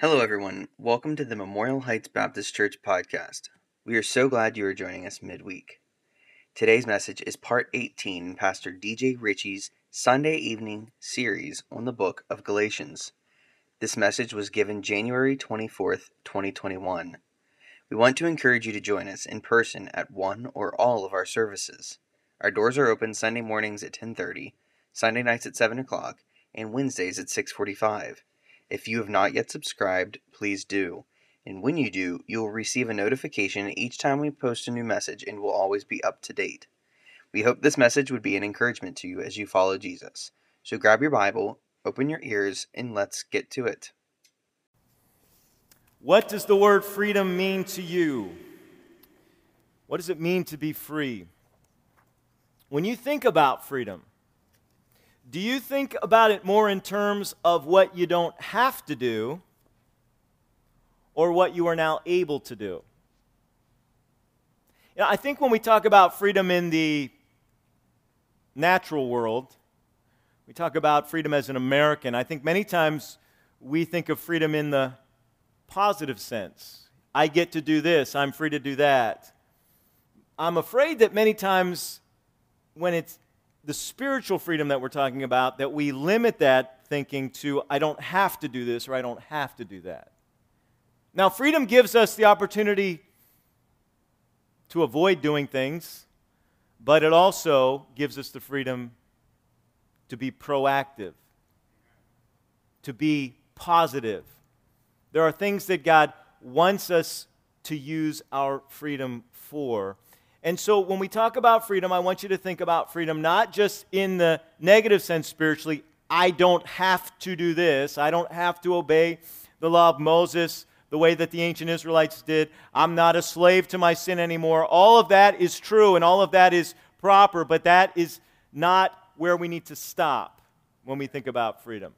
Hello, everyone. Welcome to the Memorial Heights Baptist Church podcast. We are so glad you are joining us midweek. Today's message is part 18 in Pastor DJ Ritchie's Sunday evening series on the book of Galatians. This message was given January 24th, 2021. We want to encourage you to join us in person at one or all of our services. Our doors are open Sunday mornings at 10:30, Sunday nights at 7 o'clock, and Wednesdays at 6:45. If you have not yet subscribed, please do. And when you do, you will receive a notification each time we post a new message and will always be up to date. We hope this message would be an encouragement to you as you follow Jesus. So grab your Bible, open your ears, and let's get to it. What does the word freedom mean to you? What does it mean to be free? When you think about freedom, do you think about it more in terms of what you don't have to do or what you are now able to do? You know, I think when we talk about freedom in the natural world, we talk about freedom as an American. I think many times we think of freedom in the positive sense. I get to do this, I'm free to do that. I'm afraid that many times when it's the spiritual freedom that we're talking about, that we limit that thinking to, I don't have to do this or I don't have to do that. Now, freedom gives us the opportunity to avoid doing things, but it also gives us the freedom to be proactive, to be positive. There are things that God wants us to use our freedom for. And so when we talk about freedom, I want you to think about freedom not just in the negative sense spiritually. I don't have to do this. I don't have to obey the law of Moses the way that the ancient Israelites did. I'm not a slave to my sin anymore. All of that is true and all of that is proper, but that is not where we need to stop when we think about freedom.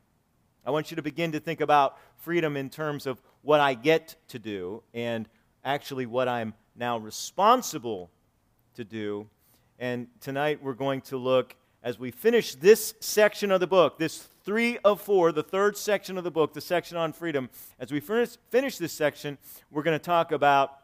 I want you to begin to think about freedom in terms of what I get to do and actually what I'm now responsible to do. And tonight we're going to look, as we finish this section of the book, this three of four, the third section of the book, the section on freedom, as we finish, finish this section, we're going to talk about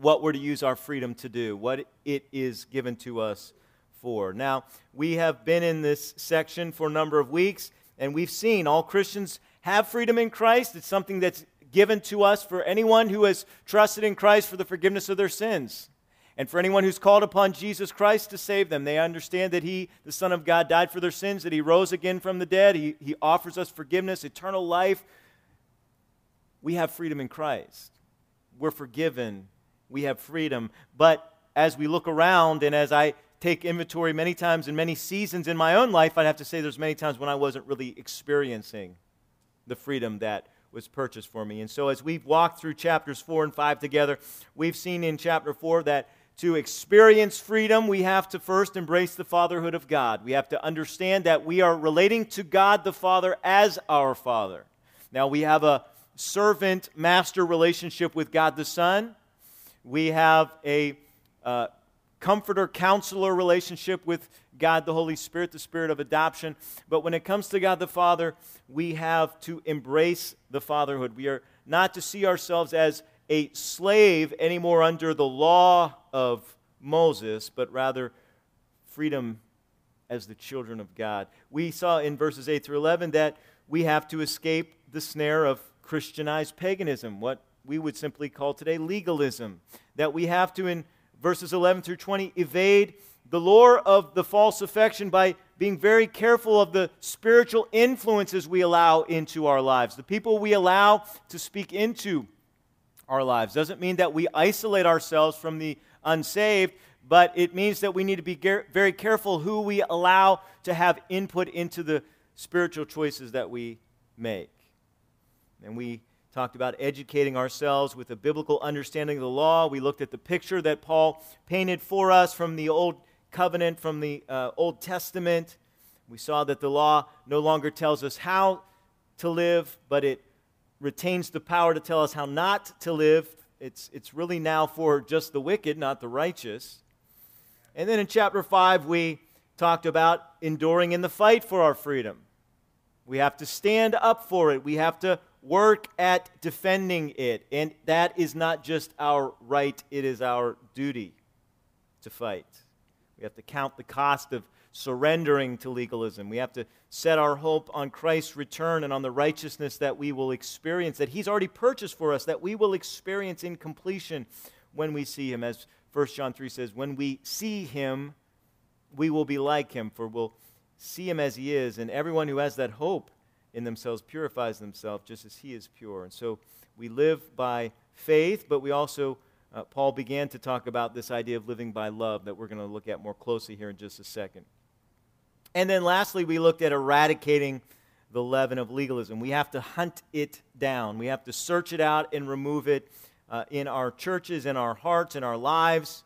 what we're to use our freedom to do, what it is given to us for. Now, we have been in this section for a number of weeks, and we've seen all Christians have freedom in Christ. It's something that's given to us for anyone who has trusted in Christ for the forgiveness of their sins. And for anyone who's called upon Jesus Christ to save them, they understand that He, the Son of God, died for their sins, that He rose again from the dead. He, he offers us forgiveness, eternal life. We have freedom in Christ. We're forgiven. We have freedom. But as we look around and as I take inventory many times in many seasons in my own life, I'd have to say there's many times when I wasn't really experiencing the freedom that was purchased for me. And so as we've walked through chapters 4 and 5 together, we've seen in chapter 4 that to experience freedom, we have to first embrace the fatherhood of God. We have to understand that we are relating to God the Father as our Father. Now, we have a servant master relationship with God the Son. We have a uh, comforter counselor relationship with God the Holy Spirit, the Spirit of adoption. But when it comes to God the Father, we have to embrace the fatherhood. We are not to see ourselves as a slave anymore under the law of Moses, but rather freedom as the children of God. We saw in verses 8 through 11 that we have to escape the snare of Christianized paganism, what we would simply call today legalism. That we have to, in verses 11 through 20, evade the lure of the false affection by being very careful of the spiritual influences we allow into our lives, the people we allow to speak into our lives. Doesn't mean that we isolate ourselves from the unsaved, but it means that we need to be very careful who we allow to have input into the spiritual choices that we make. And we talked about educating ourselves with a biblical understanding of the law. We looked at the picture that Paul painted for us from the Old Covenant, from the uh, Old Testament. We saw that the law no longer tells us how to live, but it retains the power to tell us how not to live. It's, it's really now for just the wicked, not the righteous. And then in chapter 5, we talked about enduring in the fight for our freedom. We have to stand up for it. We have to work at defending it. And that is not just our right, it is our duty to fight. We have to count the cost of surrendering to legalism. We have to set our hope on Christ's return and on the righteousness that we will experience, that He's already purchased for us, that we will experience in completion when we see Him. As 1 John 3 says, when we see Him, we will be like Him, for we'll see Him as He is. And everyone who has that hope in themselves purifies themselves just as He is pure. And so we live by faith, but we also uh, Paul began to talk about this idea of living by love that we're going to look at more closely here in just a second. And then lastly, we looked at eradicating the leaven of legalism. We have to hunt it down, we have to search it out and remove it uh, in our churches, in our hearts, in our lives.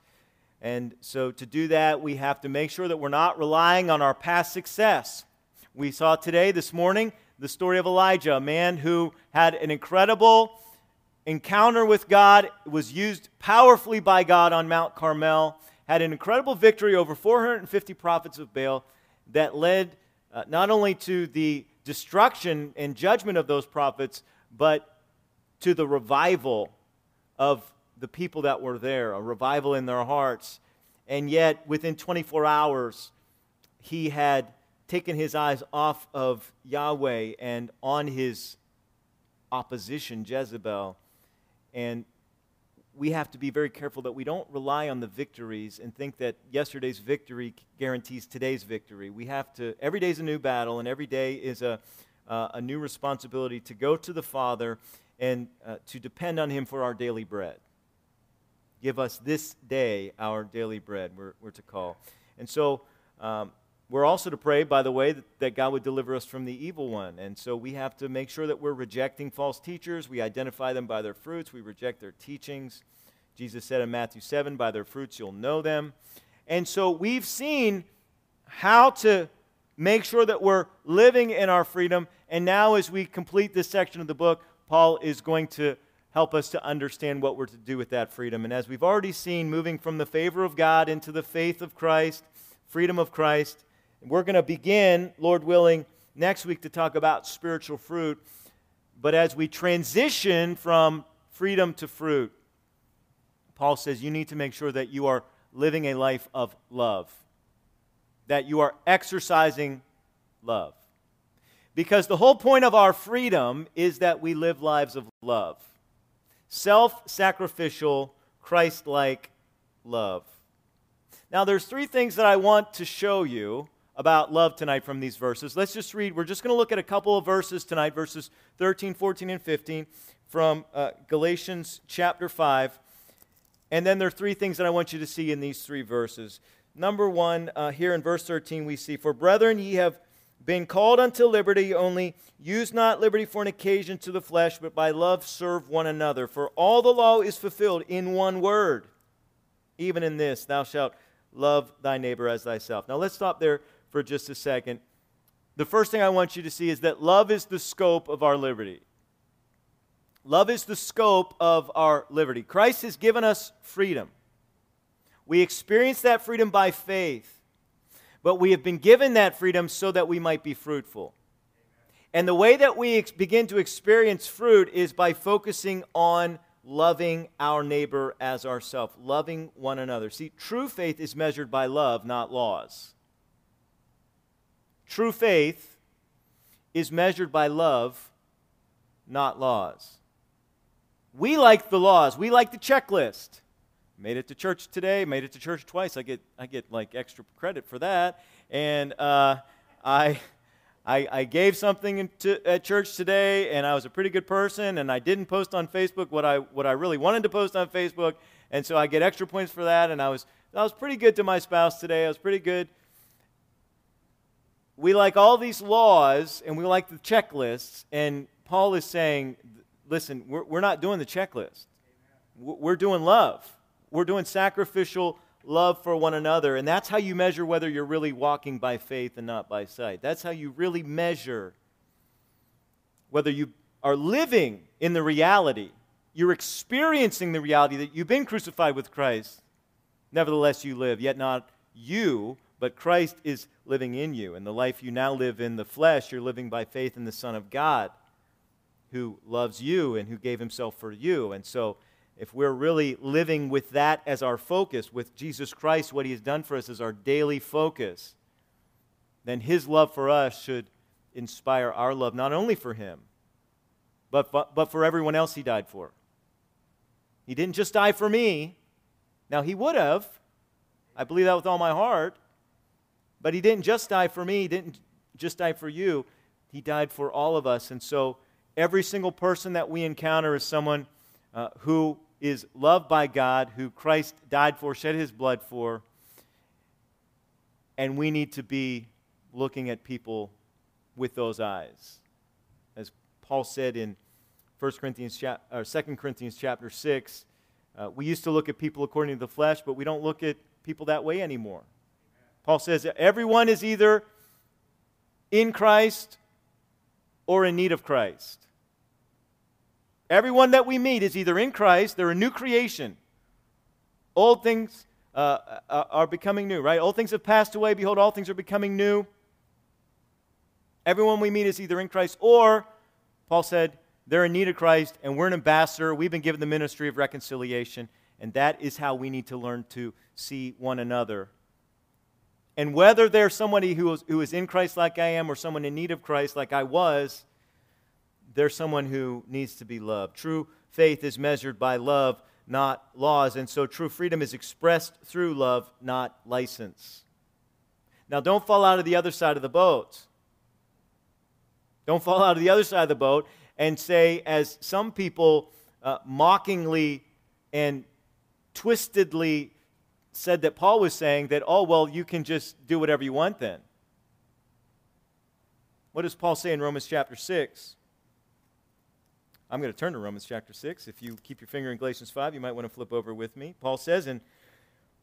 And so, to do that, we have to make sure that we're not relying on our past success. We saw today, this morning, the story of Elijah, a man who had an incredible encounter with God, was used powerfully by God on Mount Carmel, had an incredible victory over 450 prophets of Baal that led uh, not only to the destruction and judgment of those prophets, but to the revival of the people that were there, a revival in their hearts. And yet, within 24 hours, he had taken his eyes off of Yahweh and on his opposition, Jezebel. And we have to be very careful that we don't rely on the victories and think that yesterday's victory guarantees today's victory. We have to, every day is a new battle, and every day is a, uh, a new responsibility to go to the Father and uh, to depend on Him for our daily bread. Give us this day our daily bread, we're, we're to call. And so, um, we're also to pray, by the way, that, that, God would deliver us from the evil one. And so we have to make sure that we're rejecting false teachers. We identify them by their fruits, we reject their teachings. Jesus said in Matthew 7, By their fruits you'll know them. And so we've seen how to make sure that we're living in our freedom. And now, as we complete this section of the book, Paul is going to help us to understand what we're to do with that freedom. And as we've already seen, moving from the favor of God into the faith of Christ, freedom of Christ, we're going to begin, Lord willing, next week to talk about spiritual fruit. But as we transition from freedom to fruit, Paul says you need to make sure that you are living a life of love, that you are exercising love. Because the whole point of our freedom is that we live lives of love self sacrificial, Christ like love. Now, there's three things that I want to show you about love tonight from these verses. Let's just read. We're just going to look at a couple of verses tonight, verses 13, 14, and 15 from uh, Galatians chapter 5. And then there are three things that I want you to see in these three verses. Number one, uh, here in verse 13, we see, For brethren, ye have been called unto liberty, only use not liberty for an occasion to the flesh, but by love serve one another. For all the law is fulfilled in one word, even in this, thou shalt love thy neighbor as thyself. Now let's stop there for just a second. The first thing I want you to see is that love is the scope of our liberty. Love is the scope of our liberty. Christ has given us freedom. We experience that freedom by faith, but we have been given that freedom so that we might be fruitful. And the way that we ex- begin to experience fruit is by focusing on loving our neighbor as ourselves, loving one another. See, true faith is measured by love, not laws. True faith is measured by love, not laws. We like the laws. We like the checklist. Made it to church today. Made it to church twice. I get I get like extra credit for that. And uh, I, I I gave something to, at church today, and I was a pretty good person. And I didn't post on Facebook what I what I really wanted to post on Facebook, and so I get extra points for that. And I was I was pretty good to my spouse today. I was pretty good we like all these laws and we like the checklists, and Paul is saying, listen, we're, we're not doing the checklist. We're doing love. We're doing sacrificial love for one another. And that's how you measure whether you're really walking by faith and not by sight. That's how you really measure whether you are living in the reality. You're experiencing the reality that you've been crucified with Christ. Nevertheless, you live, yet not you, but Christ is living in you. And the life you now live in the flesh, you're living by faith in the Son of God, who loves you and who gave himself for you. And so, if we're really living with that as our focus, with Jesus Christ, what he has done for us as our daily focus, then his love for us should inspire our love not only for him, but, but, but for everyone else he died for. He didn't just die for me. Now, he would have. I believe that with all my heart. But he didn't just die for me, he didn't just die for you. He died for all of us. And so, every single person that we encounter is someone uh, who is loved by God, who Christ died for, shed his blood for. And we need to be looking at people with those eyes. As Paul said in 1 Corinthians or 2 Corinthians chapter 6, uh, we used to look at people according to the flesh, but we don't look at people that way anymore. Paul says that everyone is either in Christ or in need of Christ. Everyone that we meet is either in Christ, they're a new creation. Old things uh, uh are becoming new, right? Old things have passed away. Behold, all things are becoming new. Everyone we meet is either in Christ or, Paul said, they're in need of Christ, and we're an ambassador. We've been given the ministry of reconciliation, and that is how we need to learn to see one another. And whether there's somebody who is, who is in Christ like I am or someone in need of Christ like I was, there's someone who needs to be loved. True faith is measured by love, not laws. And so true freedom is expressed through love, not license. Now, don't fall out of the other side of the boat. Don't fall out of the other side of the boat and say, as some people uh, mockingly and twistedly said that Paul was saying, that, oh, well, you can just do whatever you want then. What does Paul say in Romans chapter 6? I'm going to turn to Romans chapter 6. If you keep your finger in Galatians 5, you might want to flip over with me. Paul says in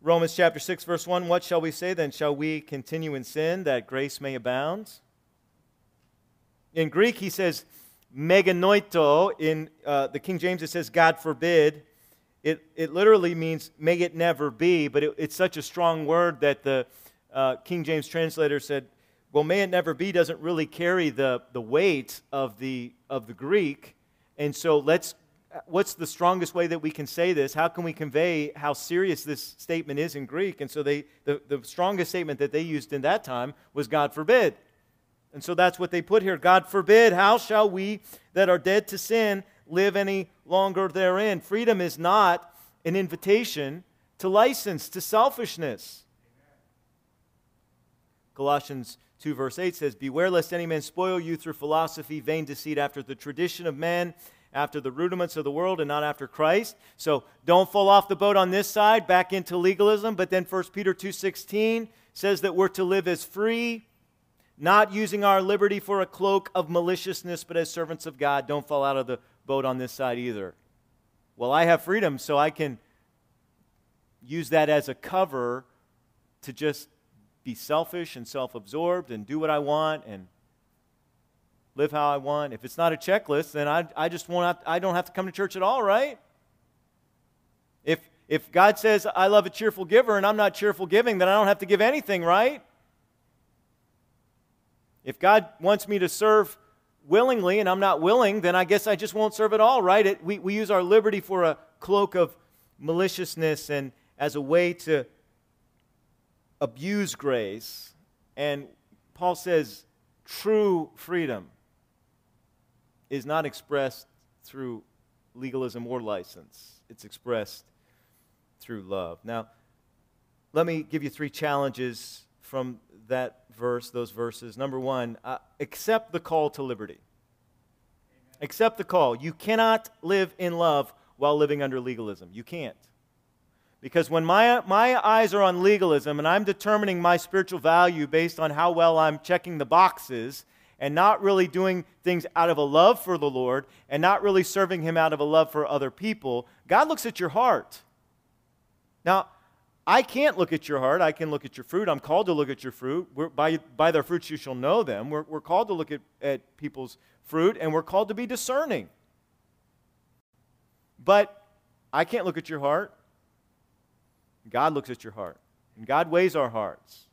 Romans chapter 6, verse 1, What shall we say then? Shall we continue in sin that grace may abound? In Greek, he says, meganoito. In uh, the King James, it says, God forbid. It, it literally means, may it never be, but it, it's such a strong word that the uh, King James translator said, well, may it never be doesn't really carry the, the weight of the, of the Greek. And so let's, what's the strongest way that we can say this? How can we convey how serious this statement is in Greek? And so they, the, the strongest statement that they used in that time was God forbid. And so that's what they put here. God forbid, how shall we that are dead to sin live any longer therein? Freedom is not an invitation to license, to selfishness. Colossians 2, verse 8 says, Beware lest any man spoil you through philosophy, vain deceit, after the tradition of men, after the rudiments of the world, and not after Christ. So don't fall off the boat on this side, back into legalism. But then 1 Peter 2.16 says that we're to live as free not using our liberty for a cloak of maliciousness, but as servants of God. Don't fall out of the boat on this side either. Well, I have freedom, so I can use that as a cover to just be selfish and self absorbed and do what I want and live how I want. If it's not a checklist, then I, I just won't have, I don't have to come to church at all, right? If, if God says I love a cheerful giver and I'm not cheerful giving, then I don't have to give anything, right? If God wants me to serve willingly and I'm not willing, then I guess I just won't serve at all, right? It, we, we use our liberty for a cloak of maliciousness and as a way to abuse grace. And Paul says true freedom is not expressed through legalism or license, it's expressed through love. Now, let me give you three challenges from that verse, those verses. Number one, uh, accept the call to liberty. Amen. Accept the call. You cannot live in love while living under legalism. You can't. Because when my, my eyes are on legalism and I'm determining my spiritual value based on how well I'm checking the boxes and not really doing things out of a love for the Lord and not really serving Him out of a love for other people, God looks at your heart. Now, I can't look at your heart. I can look at your fruit. I'm called to look at your fruit. We're, by, by their fruits you shall know them. We're, we're called to look at, at people's fruit, and we're called to be discerning. But I can't look at your heart. God looks at your heart. And God weighs our hearts.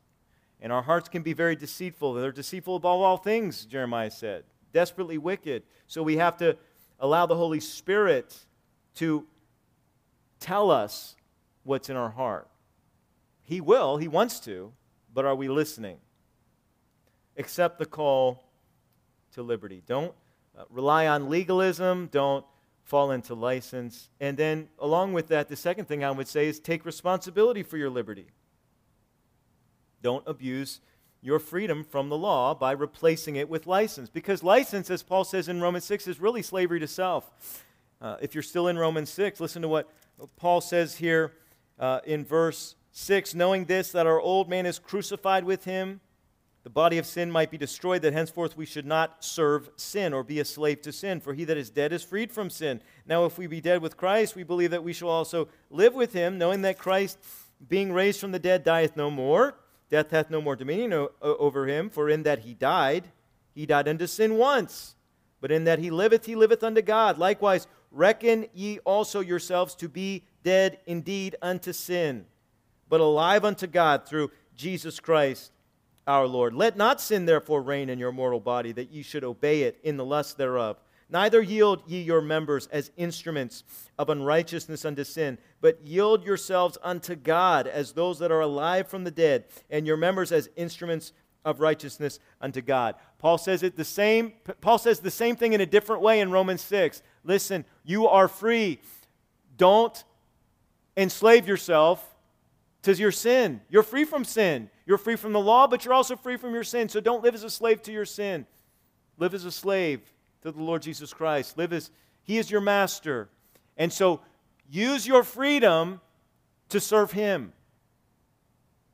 And our hearts can be very deceitful. They're deceitful above all things, Jeremiah said. Desperately wicked. So we have to allow the Holy Spirit to tell us what's in our heart. He will, He wants to, but are we listening? Accept the call to liberty. Don't uh, rely on legalism. Don't fall into license. And then, along with that, the second thing I would say is take responsibility for your liberty. Don't abuse your freedom from the law by replacing it with license. Because license, as Paul says in Romans 6, is really slavery to self. Uh, if you're still in Romans 6, listen to what Paul says here uh, in verse 6 Knowing this, that our old man is crucified with him, the body of sin might be destroyed, that henceforth we should not serve sin or be a slave to sin. For he that is dead is freed from sin. Now, if we be dead with Christ, we believe that we shall also live with him, knowing that Christ, being raised from the dead, dieth no more. Death hath no more dominion o- over him, for in that he died, he died unto sin once. But in that he liveth, he liveth unto God. Likewise, reckon ye also yourselves to be dead indeed unto sin, but alive unto God through Jesus Christ our Lord. Let not sin therefore reign in your mortal body, that ye should obey it in the lust thereof. Neither yield ye your members as instruments of unrighteousness unto sin, but yield yourselves unto God as those that are alive from the dead, and your members as instruments of righteousness unto God. Paul says it the same Paul says the same thing in a different way in Romans 6. Listen, you are free. Don't enslave yourself to your sin. You're free from sin. You're free from the law, but you're also free from your sin. So don't live as a slave to your sin. Live as a slave to the Lord Jesus Christ. Live as He is your master. And so use your freedom to serve Him.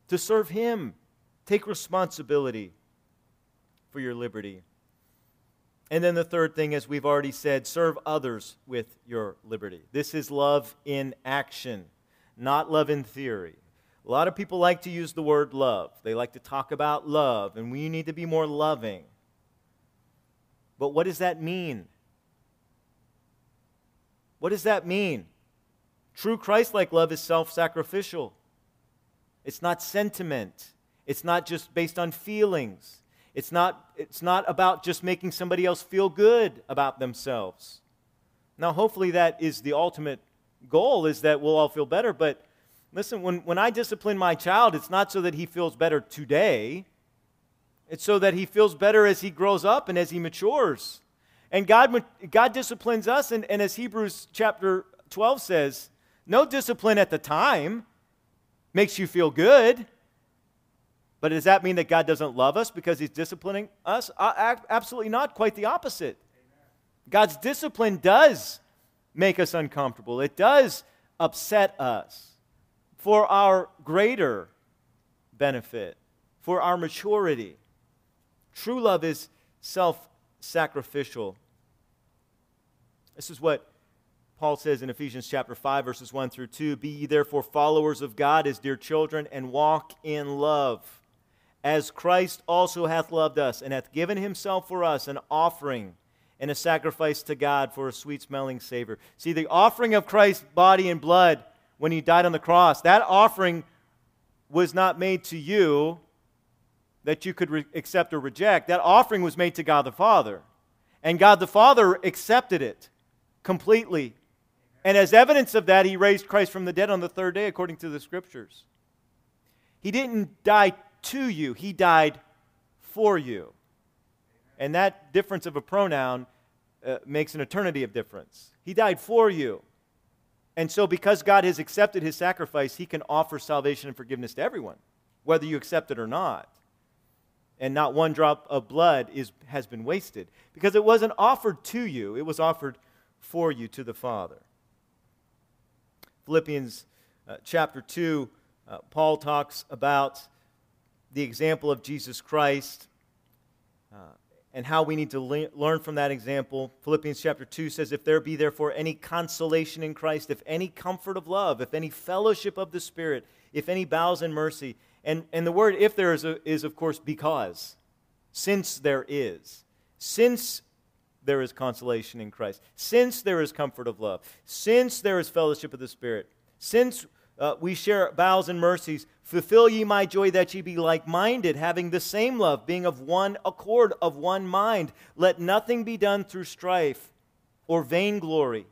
To serve Him. Take responsibility for your liberty. And then the third thing, as we've already said, serve others with your liberty. This is love in action, not love in theory. A lot of people like to use the word love. They like to talk about love, and we need to be more loving. But what does that mean? What does that mean? True Christ like love is self sacrificial. It's not sentiment. It's not just based on feelings. It's not, it's not about just making somebody else feel good about themselves. Now, hopefully, that is the ultimate goal, is that we'll all feel better, but Listen, when, when I discipline my child, it's not so that he feels better today. It's so that he feels better as he grows up and as he matures. And God, God disciplines us, and, and as Hebrews chapter 12 says, no discipline at the time makes you feel good. But does that mean that God doesn't love us because he's disciplining us? Uh, absolutely not. Quite the opposite. God's discipline does make us uncomfortable, it does upset us for our greater benefit, for our maturity. True love is self sacrificial. This is what Paul says in Ephesians chapter 5, verses 1 through 2 Be ye therefore followers of God as dear children, and walk in love, as Christ also hath loved us, and hath given himself for us an offering and a sacrifice to God for a sweet smelling savor. See, the offering of Christ's body and blood when he died on the cross, that offering was not made to you that you could re- accept or reject. That offering was made to God the Father. And God the Father accepted it completely. And as evidence of that, he raised Christ from the dead on the third day, according to the scriptures. He didn't die to you, he died for you. And that difference of a pronoun uh, makes an eternity of difference. He died for you. And so, because God has accepted his sacrifice, he can offer salvation and forgiveness to everyone, whether you accept it or not. And not one drop of blood is, has been wasted because it wasn't offered to you, it was offered for you to the Father. Philippians uh, chapter 2, uh, Paul talks about the example of Jesus Christ. Uh, and how we need to le- learn from that example. Philippians chapter 2 says, If there be therefore any consolation in Christ, if any comfort of love, if any fellowship of the Spirit, if any bowels and mercy. And, and the word if there is, a, is, of course, because. Since there is. Since there is consolation in Christ. Since there is comfort of love. Since there is fellowship of the Spirit. Since uh, we share bowels and mercies. Fulfill ye my joy that ye be like minded, having the same love, being of one accord, of one mind. Let nothing be done through strife or vainglory.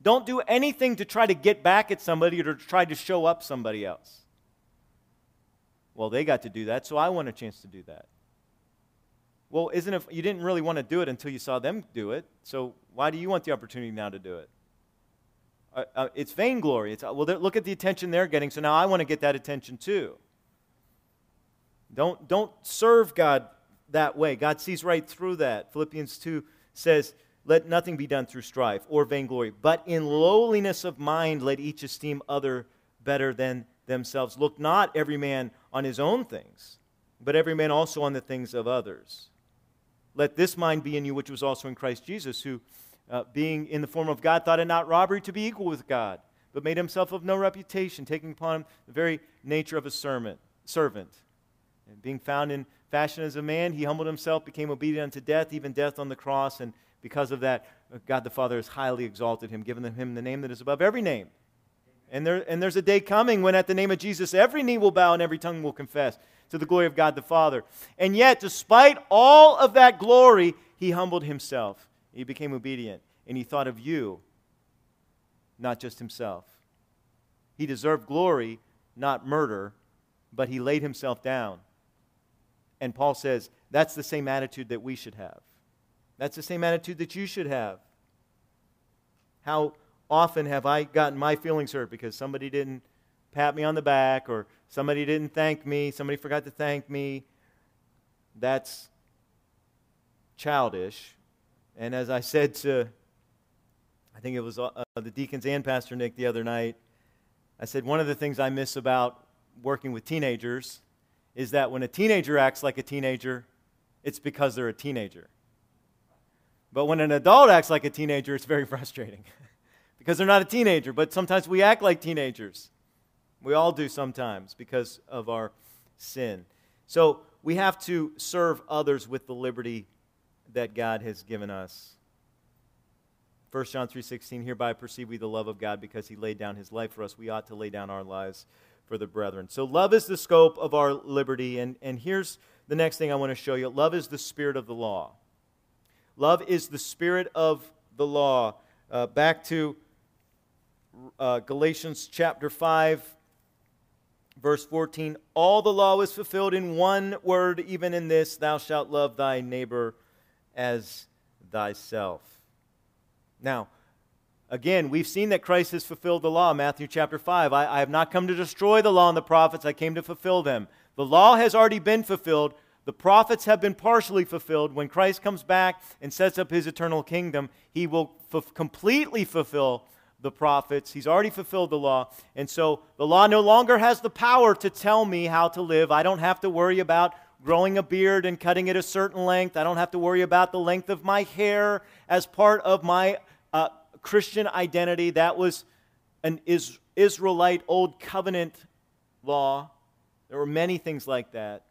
Don't do anything to try to get back at somebody or to try to show up somebody else. Well, they got to do that, so I want a chance to do that. Well, isn't it, you didn't really want to do it until you saw them do it, so why do you want the opportunity now to do it? Uh, uh, it's vainglory. It's, uh, well, look at the attention they're getting, so now I want to get that attention too. Don't, don't serve God that way. God sees right through that. Philippians 2 says, Let nothing be done through strife or vainglory, but in lowliness of mind let each esteem other better than themselves. Look not every man on his own things, but every man also on the things of others. Let this mind be in you, which was also in Christ Jesus, who, uh, being in the form of God, thought it not robbery to be equal with God, but made himself of no reputation, taking upon him the very nature of a servant. servant. And being found in fashion as a man, he humbled himself, became obedient unto death, even death on the cross. And because of that, God the Father has highly exalted him, given him the name that is above every name. And, there, and there's a day coming when, at the name of Jesus, every knee will bow and every tongue will confess to the glory of God the Father. And yet, despite all of that glory, he humbled himself. He became obedient. And he thought of you, not just himself. He deserved glory, not murder, but he laid himself down and Paul says that's the same attitude that we should have. That's the same attitude that you should have. How often have I gotten my feelings hurt because somebody didn't pat me on the back or somebody didn't thank me, somebody forgot to thank me? That's childish. And as I said to, I think it was uh, the deacons and Pastor Nick the other night, I said, one of the things I miss about working with teenagers is that when a teenager acts like a teenager, it's because they're a teenager. But when an adult acts like a teenager, it's very frustrating because they're not a teenager. But sometimes we act like teenagers. We all do sometimes because of our sin. So we have to serve others with the liberty that God has given us. 1 John 3:16 Hereby perceive we the love of God because he laid down his life for us we ought to lay down our lives for the brethren. So, love is the scope of our liberty. And, and here's the next thing I want to show you love is the spirit of the law. Love is the spirit of the law. Uh, back to uh, Galatians chapter 5, verse 14. All the law was fulfilled in one word, even in this Thou shalt love thy neighbor as thyself. Now, Again, we've seen that Christ has fulfilled the law. Matthew chapter 5. I, I, have not come to destroy the law and the prophets, I came to fulfill them. The law has already been fulfilled. The prophets have been partially fulfilled. When Christ comes back and sets up his eternal kingdom, he will f- completely fulfill the prophets. He's already fulfilled the law. And so the law no longer has the power to tell me how to live. I don't have to worry about growing a beard and cutting it a certain length. I don't have to worry about the length of my hair as part of my uh, Christian identity. That was an Israelite Old Covenant law. There were many things like that.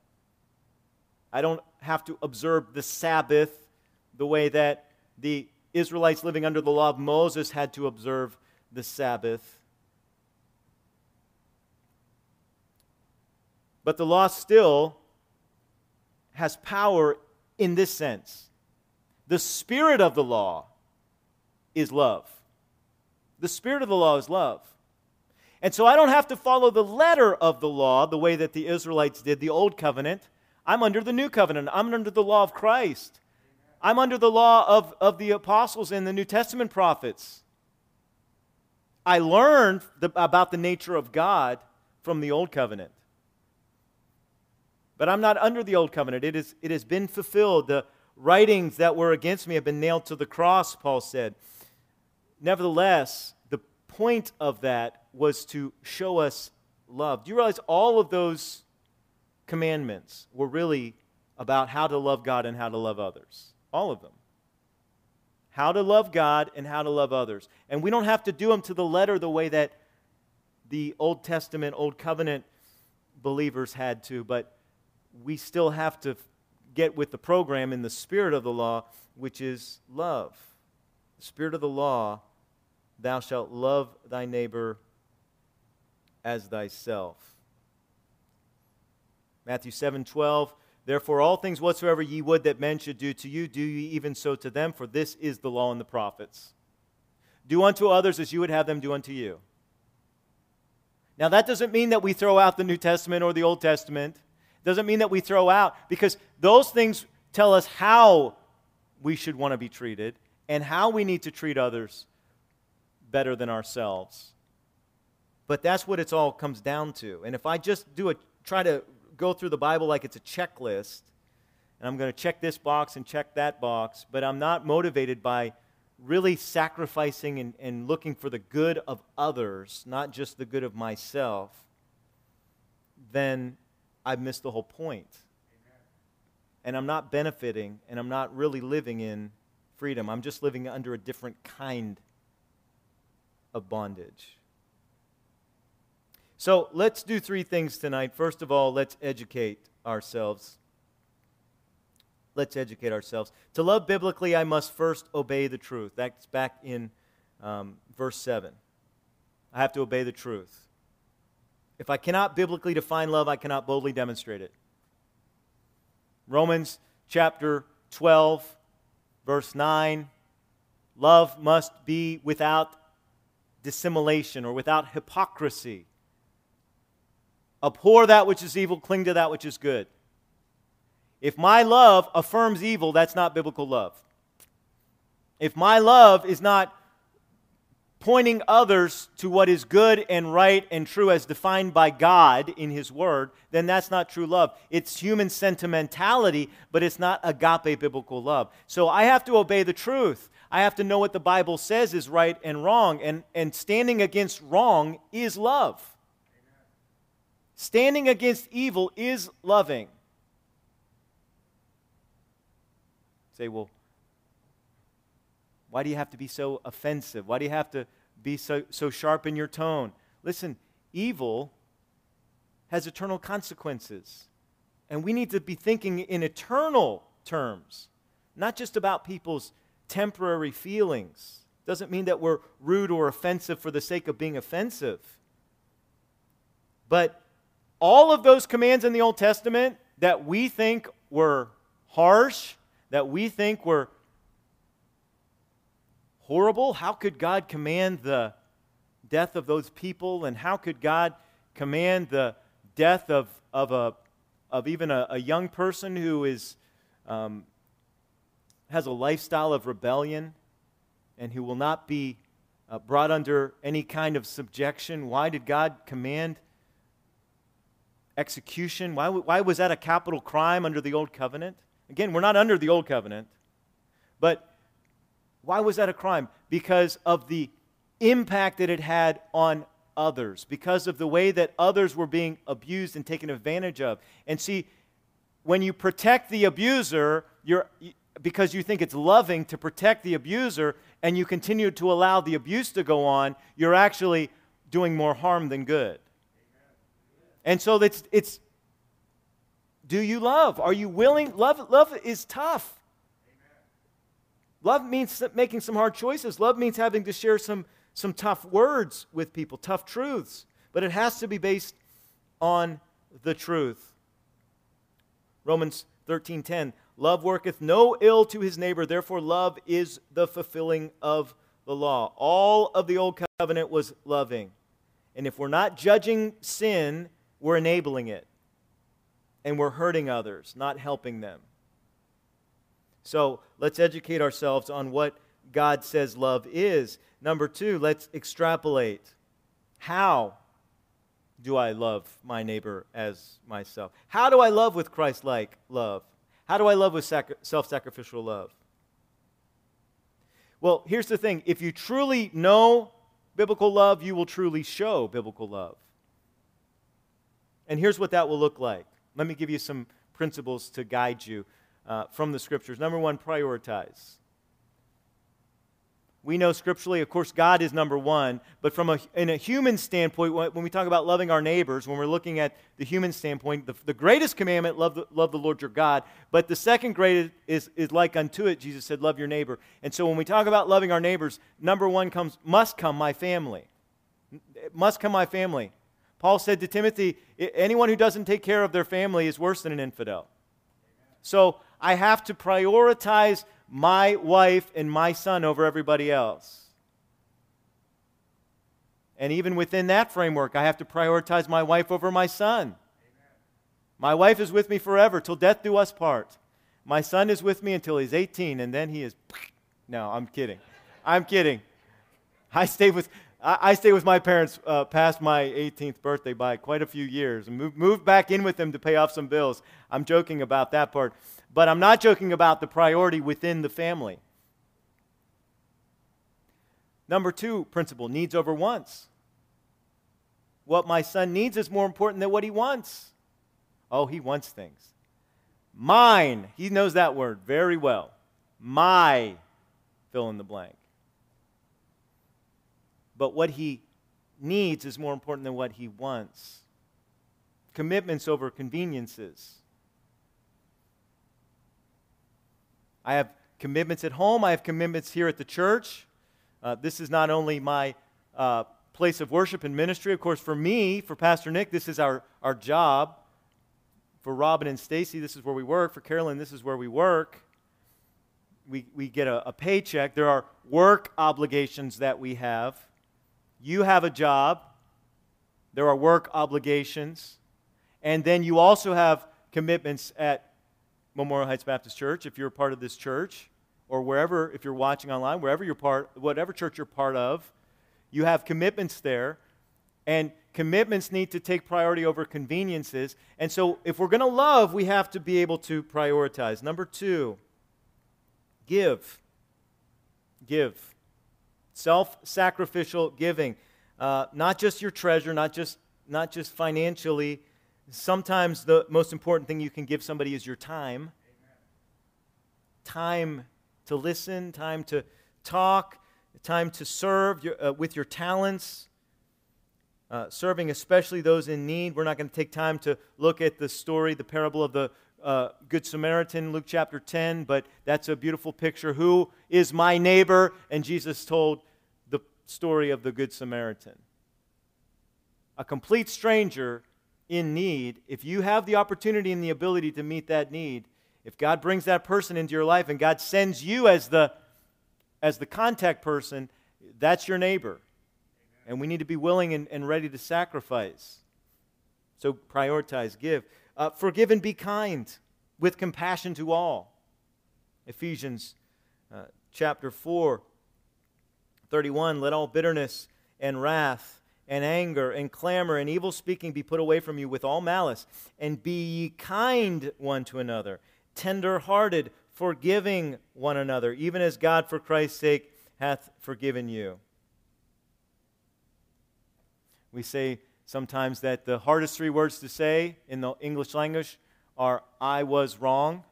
I don't have to observe the Sabbath the way that the Israelites living under the law of Moses had to observe the Sabbath. But the law still has power in this sense. The spirit of the law is love. The spirit of the law is love. And so I don't have to follow the letter of the law the way that the Israelites did, the old covenant. I'm under the new covenant. I'm under the law of Christ. I'm under the law of, of the apostles and the New Testament prophets. I learned the, about the nature of God from the old covenant. But I'm not under the old covenant. It, is, it has been fulfilled. The writings that were against me have been nailed to the cross, Paul said. Nevertheless, the point of that was to show us love. Do you realize all of those commandments were really about how to love God and how to love others? All of them. How to love God and how to love others. And we don't have to do them to the letter the way that the Old Testament, Old Covenant believers had to, but we still have to get with the program in the spirit of the law, which is love. The spirit of the law Thou shalt love thy neighbor as thyself. Matthew 7 12, Therefore, all things whatsoever ye would that men should do to you, do ye even so to them, for this is the law and the prophets. Do unto others as you would have them do unto you. Now, that doesn't mean that we throw out the New Testament or the Old Testament. Doesn't mean that we throw out, because those things tell us how we should want to be treated and how we need to treat others better than ourselves. But that's what it all comes down to. And if I just do a try to go through the Bible like it's a checklist, and I'm going to check this box and check that box, but I'm not motivated by really sacrificing and, and looking for the good of others, not just the good of myself, then I've missed the whole point. And I'm not benefiting and I'm not really living in freedom. I'm just living under a different kind of bondage. So let's do three things tonight. First of all, let's educate ourselves. Let's educate ourselves. To love biblically, I must first obey the truth. That's back in um, verse 7. I have to obey the truth. If I cannot biblically define love, I cannot boldly demonstrate it. Romans chapter 12, verse 9 love must be without dissimulation or without hypocrisy. Abhor that which is evil, cling to that which is good. If my love affirms evil, that's not biblical love. If my love is not pointing others to what is good and right and true as defined by God in His Word, then that's not true love. It's human sentimentality, but it's not agape biblical love. So I have to obey the truth. I have to know what the Bible says is right and wrong, and, and standing against wrong is love. Standing against evil is loving. Say, well, why do you have to be so offensive? Why do you have to be so, so sharp in your tone? Listen, evil has eternal consequences. And we need to be thinking in eternal terms, not just about people's temporary feelings. Doesn't mean that we're rude or offensive for the sake of being offensive. But all of those commands in the Old Testament that we think were harsh, that we think were horrible, how could God command the death of those people? And how could God command the death of, of, a, of even a, a young person who is, um, has a lifestyle of rebellion and who will not be uh, brought under any kind of subjection? Why did God command execution. Why, why was that a capital crime under the Old Covenant? Again, we're not under the Old Covenant, but why was that a crime? Because of the impact that it had on others, because of the way that others were being abused and taken advantage of. And see, when you protect the abuser, you're, because you think it's loving to protect the abuser, and you continue to allow the abuse to go on, you're actually doing more harm than good. And so it's, it's do you love? Are you willing? Love, love is tough. Love means making some hard choices. Love means having to share some, some tough words with people, tough truths. But it has to be based on the truth. Romans 13:10 Love worketh no ill to his neighbor, therefore love is the fulfilling of the law. All of the old covenant was loving. And if we're not judging sin we're enabling it. And we're hurting others, not helping them. So let's educate ourselves on what God says love is. Number two, let's extrapolate. How do I love my neighbor as myself? How do I love with Christ like love? How do I love with sacri- self sacrificial love? Well, here's the thing if you truly know biblical love, you will truly show biblical love. And here's what that will look like. Let me give you some principles to guide you uh, from the scriptures. Number one, prioritize. We know scripturally, of course, God is number one, but from a, in a human standpoint, when we talk about loving our neighbors, when we're looking at the human standpoint, the, the greatest commandment, love the, love the Lord your God, but the second greatest is, is like unto it, Jesus said, love your neighbor. And so when we talk about loving our neighbors, number one comes, must come my family. It must come my family. Paul said to Timothy, anyone who doesn't take care of their family is worse than an infidel. So I have to prioritize my wife and my son over everybody else. And even within that framework, I have to prioritize my wife over my son. My wife is with me forever, till death do us part. My son is with me until he's 18, and then he is. No, I'm kidding. I'm kidding. I stay with, I, stay with my parents uh, past my 18th birthday by quite a few years and moved, moved back in with them to pay off some bills. I'm joking about that part. But I'm not joking about the priority within the family. Number two principle needs over wants. What my son needs is more important than what he wants. Oh, he wants things. Mine, he knows that word very well. My, fill in the blank. But what he needs is more important than what he wants. Commitments over conveniences. I have commitments at home, I have commitments here at the church. Uh, this is not only my uh, place of worship and ministry. Of course, for me, for Pastor Nick, this is our, our job. For Robin and Stacy, this is where we work. For Carolyn, this is where we work. We, we get a, a paycheck. There are work obligations that we have. You have a job. There are work obligations. And then you also have commitments at Memorial Heights Baptist Church if you're part of this church or wherever, if you're watching online, wherever you're part, whatever church you're part of, you have commitments there. And commitments need to take priority over conveniences. And so, if we're going to love, we have to be able to prioritize. Number two, give. Give. Self sacrificial giving. Uh, not just your treasure, not just, not just financially. Sometimes the most important thing you can give somebody is your time. Time to listen, time to talk, time to serve your, uh, with your talents uh, serving especially those in need. We're not going to take time to look at the story, the parable of the uh, Good Samaritan, Luke chapter 10, but that's a beautiful picture. Who is my neighbor? And Jesus told the story of the Good Samaritan. A complete stranger in need, if you have the opportunity and the ability to meet that need, if God brings that person into your life and God sends you as the, as the contact person, that's your neighbor and we need to be willing and, and ready to sacrifice. So prioritize, give. Uh, forgive and be kind with compassion to all. Ephesians uh, chapter 4, 31 Let all bitterness and wrath and anger and clamor and evil speaking be put away from you with all malice, and be ye kind one to another, tender hearted, forgiving one another, even as God for Christ's sake hath forgiven you. We say sometimes that the hardest three words to say in the English language are, I was wrong.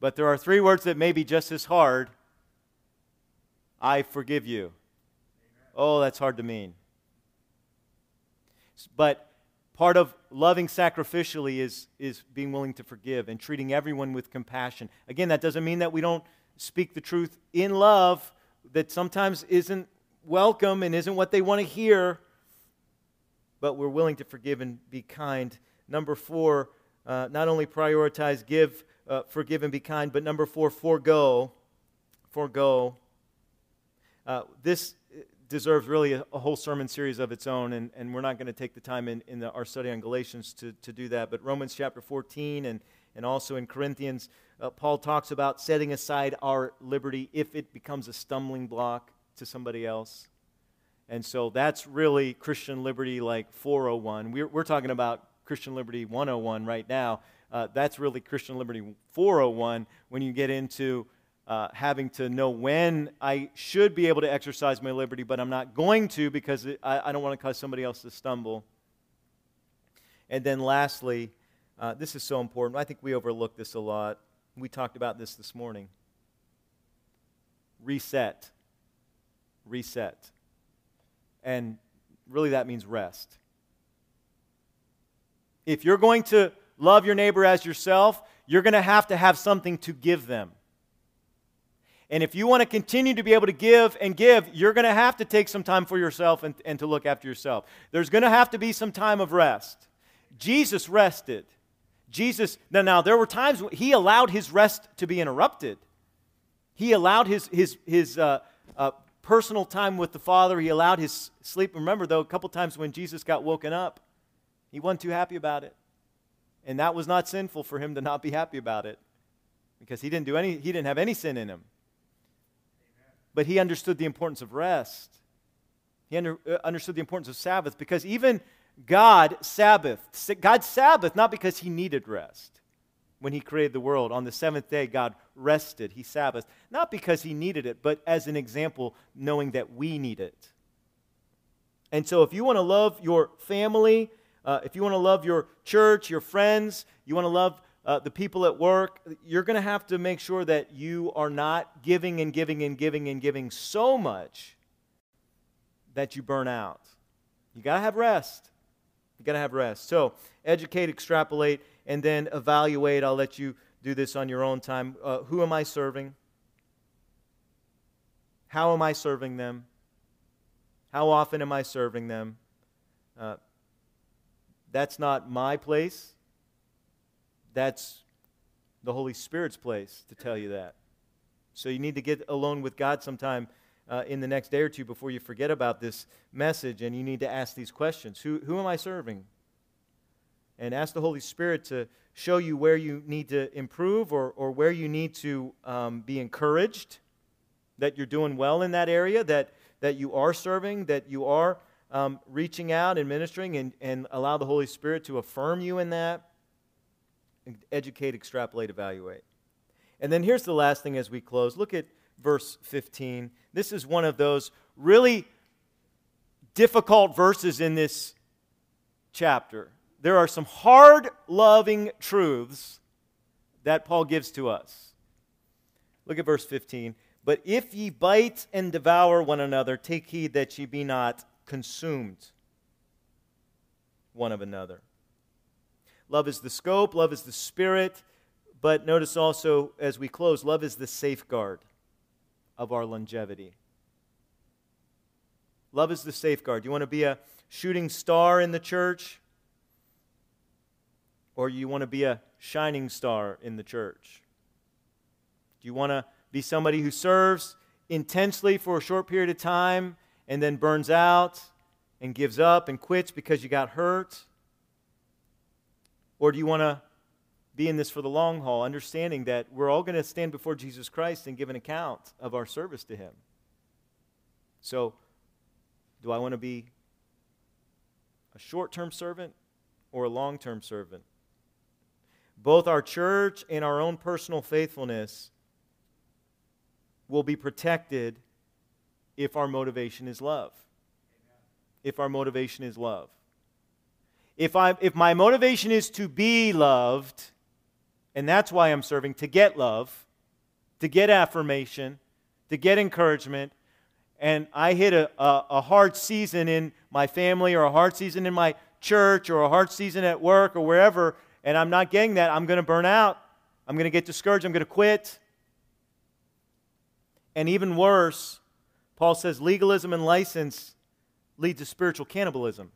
But there are three words that may be just as hard I forgive you. Oh, that's hard to mean. But part of loving sacrificially is, is being willing to forgive and treating everyone with compassion. Again, that doesn't mean that we don't speak the truth in love that sometimes isn't welcome and isn't what they want to hear, but we're willing to forgive and be kind. Number four, uh, not only prioritize, give, uh, forgive, and be kind, but number four, forego. Forego. Uh, this deserves really a, a, whole sermon series of its own, and, and we're not going to take the time in, in the, our study on Galatians to, to do that. But Romans chapter 14 and, and also in Corinthians, uh, Paul talks about setting aside our liberty if it becomes a stumbling block to somebody else. And so that's really Christian liberty like 401. We're, we're talking about Christian liberty 101 right now. Uh, that's really Christian liberty 401 when you get into uh, having to know when I should be able to exercise my liberty, but I'm not going to because it, I, I, don't want to cause somebody else to stumble. And then lastly, uh, this is so important. I think we overlook this a lot. We talked about this this morning. Reset reset. And really, that means rest. If you're going to love your neighbor as yourself, you're going to have to have something to give them. And if you want to continue to be able to give and give, you're going to have to take some time for yourself and, and to look after yourself. There's going to have to be some time of rest. Jesus rested. Jesus, now, now there were times when he allowed his rest to be interrupted. He allowed his, his, his uh, uh, personal time with the Father. He allowed his sleep. Remember, though, a couple times when Jesus got woken up, he wasn't too happy about it. And that was not sinful for him to not be happy about it because he didn't do any he didn't have any sin in him. But he understood the importance of rest. He under, uh, understood the importance of Sabbath because even God Sabbath, God Sabbath not because he needed rest. When he created the world, on the seventh day, God rested. He Sabbathed, not because he needed it, but as an example, knowing that we need it. And so, if you want to love your family, uh, if you want to love your church, your friends, you want to love uh, the people at work, you're going to have to make sure that you are not giving and giving and giving and giving so much that you burn out. You got to have rest. You got to have rest. So, educate, extrapolate, and then evaluate. I'll let you do this on your own time. Uh, who am I serving? How am I serving them? How often am I serving them? Uh, that's not my place. That's the Holy Spirit's place to tell you that. So you need to get alone with God sometime uh, in the next day or two before you forget about this message, and you need to ask these questions Who, who am I serving? And ask the Holy Spirit to show you where you need to improve or, or where you need to um, be encouraged that you're doing well in that area, that, that you are serving, that you are um, reaching out and ministering and, and allow the Holy Spirit to affirm you in that. Educate, extrapolate, evaluate. And then here's the last thing as we close. Look at verse 15. This is one of those really difficult verses in this chapter. There are some hard loving truths that Paul gives to us. Look at verse 15. But if ye bite and devour one another, take heed that ye be not consumed one of another. Love is the scope, love is the spirit, but notice also as we close, love is the safeguard of our longevity. Love is the safeguard. Do you want to be a shooting star in the church? Or you want to be a shining star in the church? Do you want to be somebody who serves intensely for a short period of time and then burns out and gives up and quits because you got hurt? Or do you want to be in this for the long haul, understanding that we're all going to stand before Jesus Christ and give an account of our service to Him? So, do I want to be a short term servant or a long term servant? Both our church and our own personal faithfulness will be protected if our motivation is love. If our motivation is love. If, I, if my motivation is to be loved, and that's why I'm serving, to get love, to get affirmation, to get encouragement, and I hit a, a, a, hard season in my family or a hard season in my church or a hard season at work or wherever, and I'm not getting that, I'm going to burn out. I'm going to get discouraged. I'm going to quit. And even worse, Paul says legalism and license lead to spiritual cannibalism.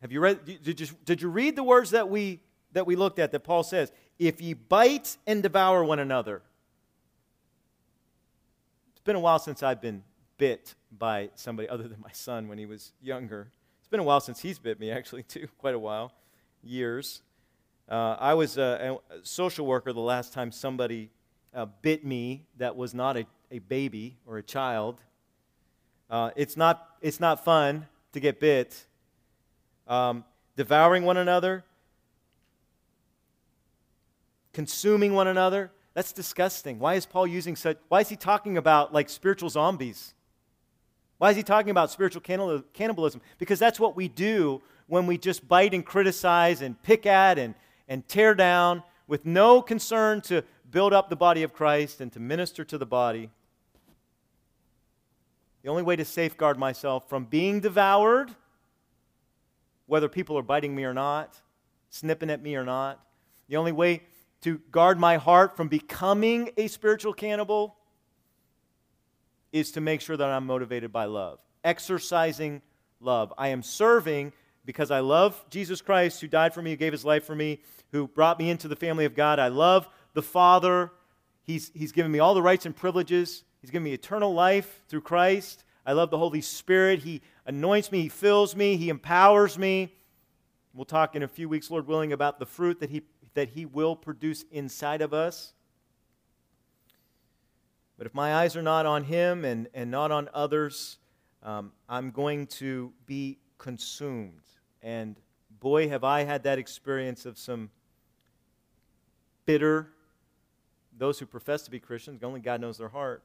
Have you read did you, did you read the words that we that we looked at that Paul says, if ye bite and devour one another. It's been a while since I've been bit by somebody other than my son when he was younger. It's been a while since he's bit me, actually, too. Quite a while. Years. Uh, I was a, a, social worker the last time somebody uh, bit me that was not a, a baby or a child. Uh, it's, not, it's not fun to get bit. Um, devouring one another, consuming one another, that's disgusting. Why is Paul using such, why is he talking about like spiritual zombies? Why is he talking about spiritual cannibalism? Because that's what we do when we just bite and criticize and pick at and, and tear down with no concern to build up the body of Christ and to minister to the body. The only way to safeguard myself from being devoured, whether people are biting me or not, snipping at me or not, the only way to guard my heart from becoming a spiritual cannibal is to make sure that I'm motivated by love, exercising love. I am serving because I love Jesus Christ who died for me, who gave his life for me, who brought me into the family of God. I love the Father. He's, he's given me all the rights and privileges. He's given me eternal life through Christ. I love the Holy Spirit. He anoints me, He fills me, He empowers me. We'll talk in a few weeks, Lord willing, about the fruit that He, that he will produce inside of us. But if my eyes are not on Him and, and not on others, um, I'm going to be consumed. And boy, have I had that experience of some bitter, those who profess to be Christians, only God knows their heart.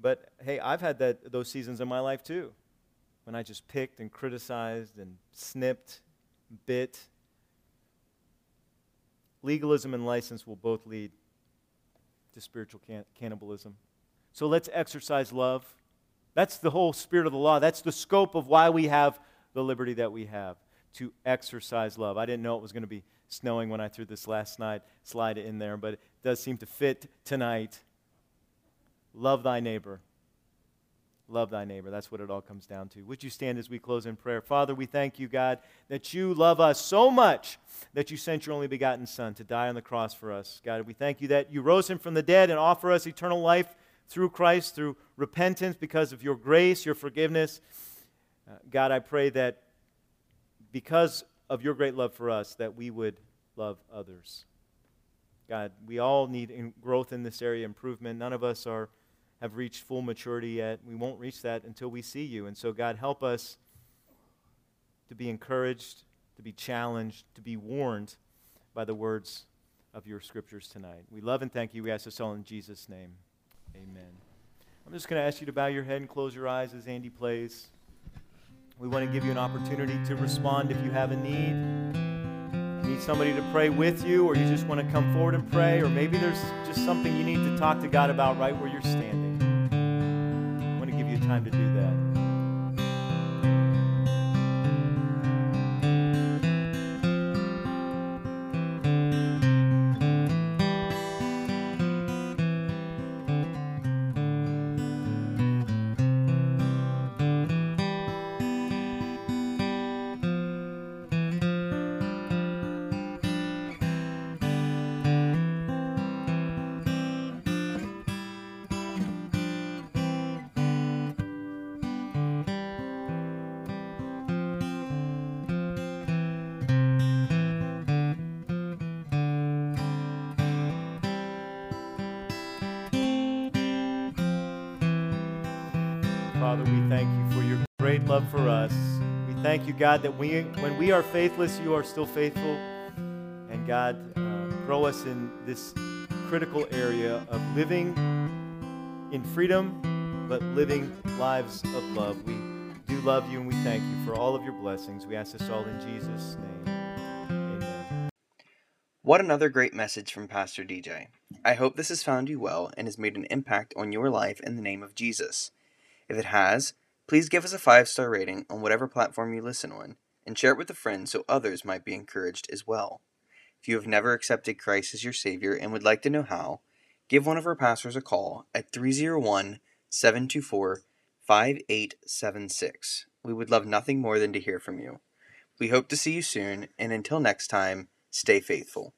But hey, I've had that, those seasons in my life too, when I just picked and criticized and snipped, bit. Legalism and license will both lead to spiritual can- cannibalism. So let's exercise love. That's the whole spirit of the law. That's the scope of why we have the liberty that we have to exercise love. I didn't know it was going to be snowing when I threw this last night slide in there, but it does seem to fit tonight. Love thy neighbor. Love thy neighbor. That's what it all comes down to. Would you stand as we close in prayer? Father, we thank you, God, that you love us so much that you sent your only begotten Son to die on the cross for us. God, we thank you that you rose him from the dead and offer us eternal life through Christ, through repentance because of your grace, your forgiveness. Uh, God, I pray that because of your great love for us, that we would love others. God, we all need in growth in this area, improvement. None of us are have reached full maturity yet. We won't reach that until we see you. And so, God, help us to be encouraged, to be challenged, to be warned by the words of your scriptures tonight. We love and thank you. We ask this all in Jesus' name. Amen. I'm just going to ask you to bow your head and close your eyes as Andy plays. We want to give you an opportunity to respond if you have a need. You need somebody to pray with you, or you just want to come forward and pray, or maybe there's just something you need to talk to God about right where you're standing. Time to do that. Love for us. We thank you, God, that we, when we are faithless, you are still faithful. And God, uh, grow us in this critical area of living in freedom, but living lives of love. We do love you and we thank you for all of your blessings. We ask this all in Jesus' name. Amen. What another great message from Pastor DJ. I hope this has found you well and has made an impact on your life in the name of Jesus. If it has, please give us a five star rating on whatever platform you listen on and share it with a friend so others might be encouraged as well. If you have never accepted Christ as your Savior and would like to know how, give one of our pastors a call at 301 724 5876. We would love nothing more than to hear from you. We hope to see you soon, and until next time, stay faithful.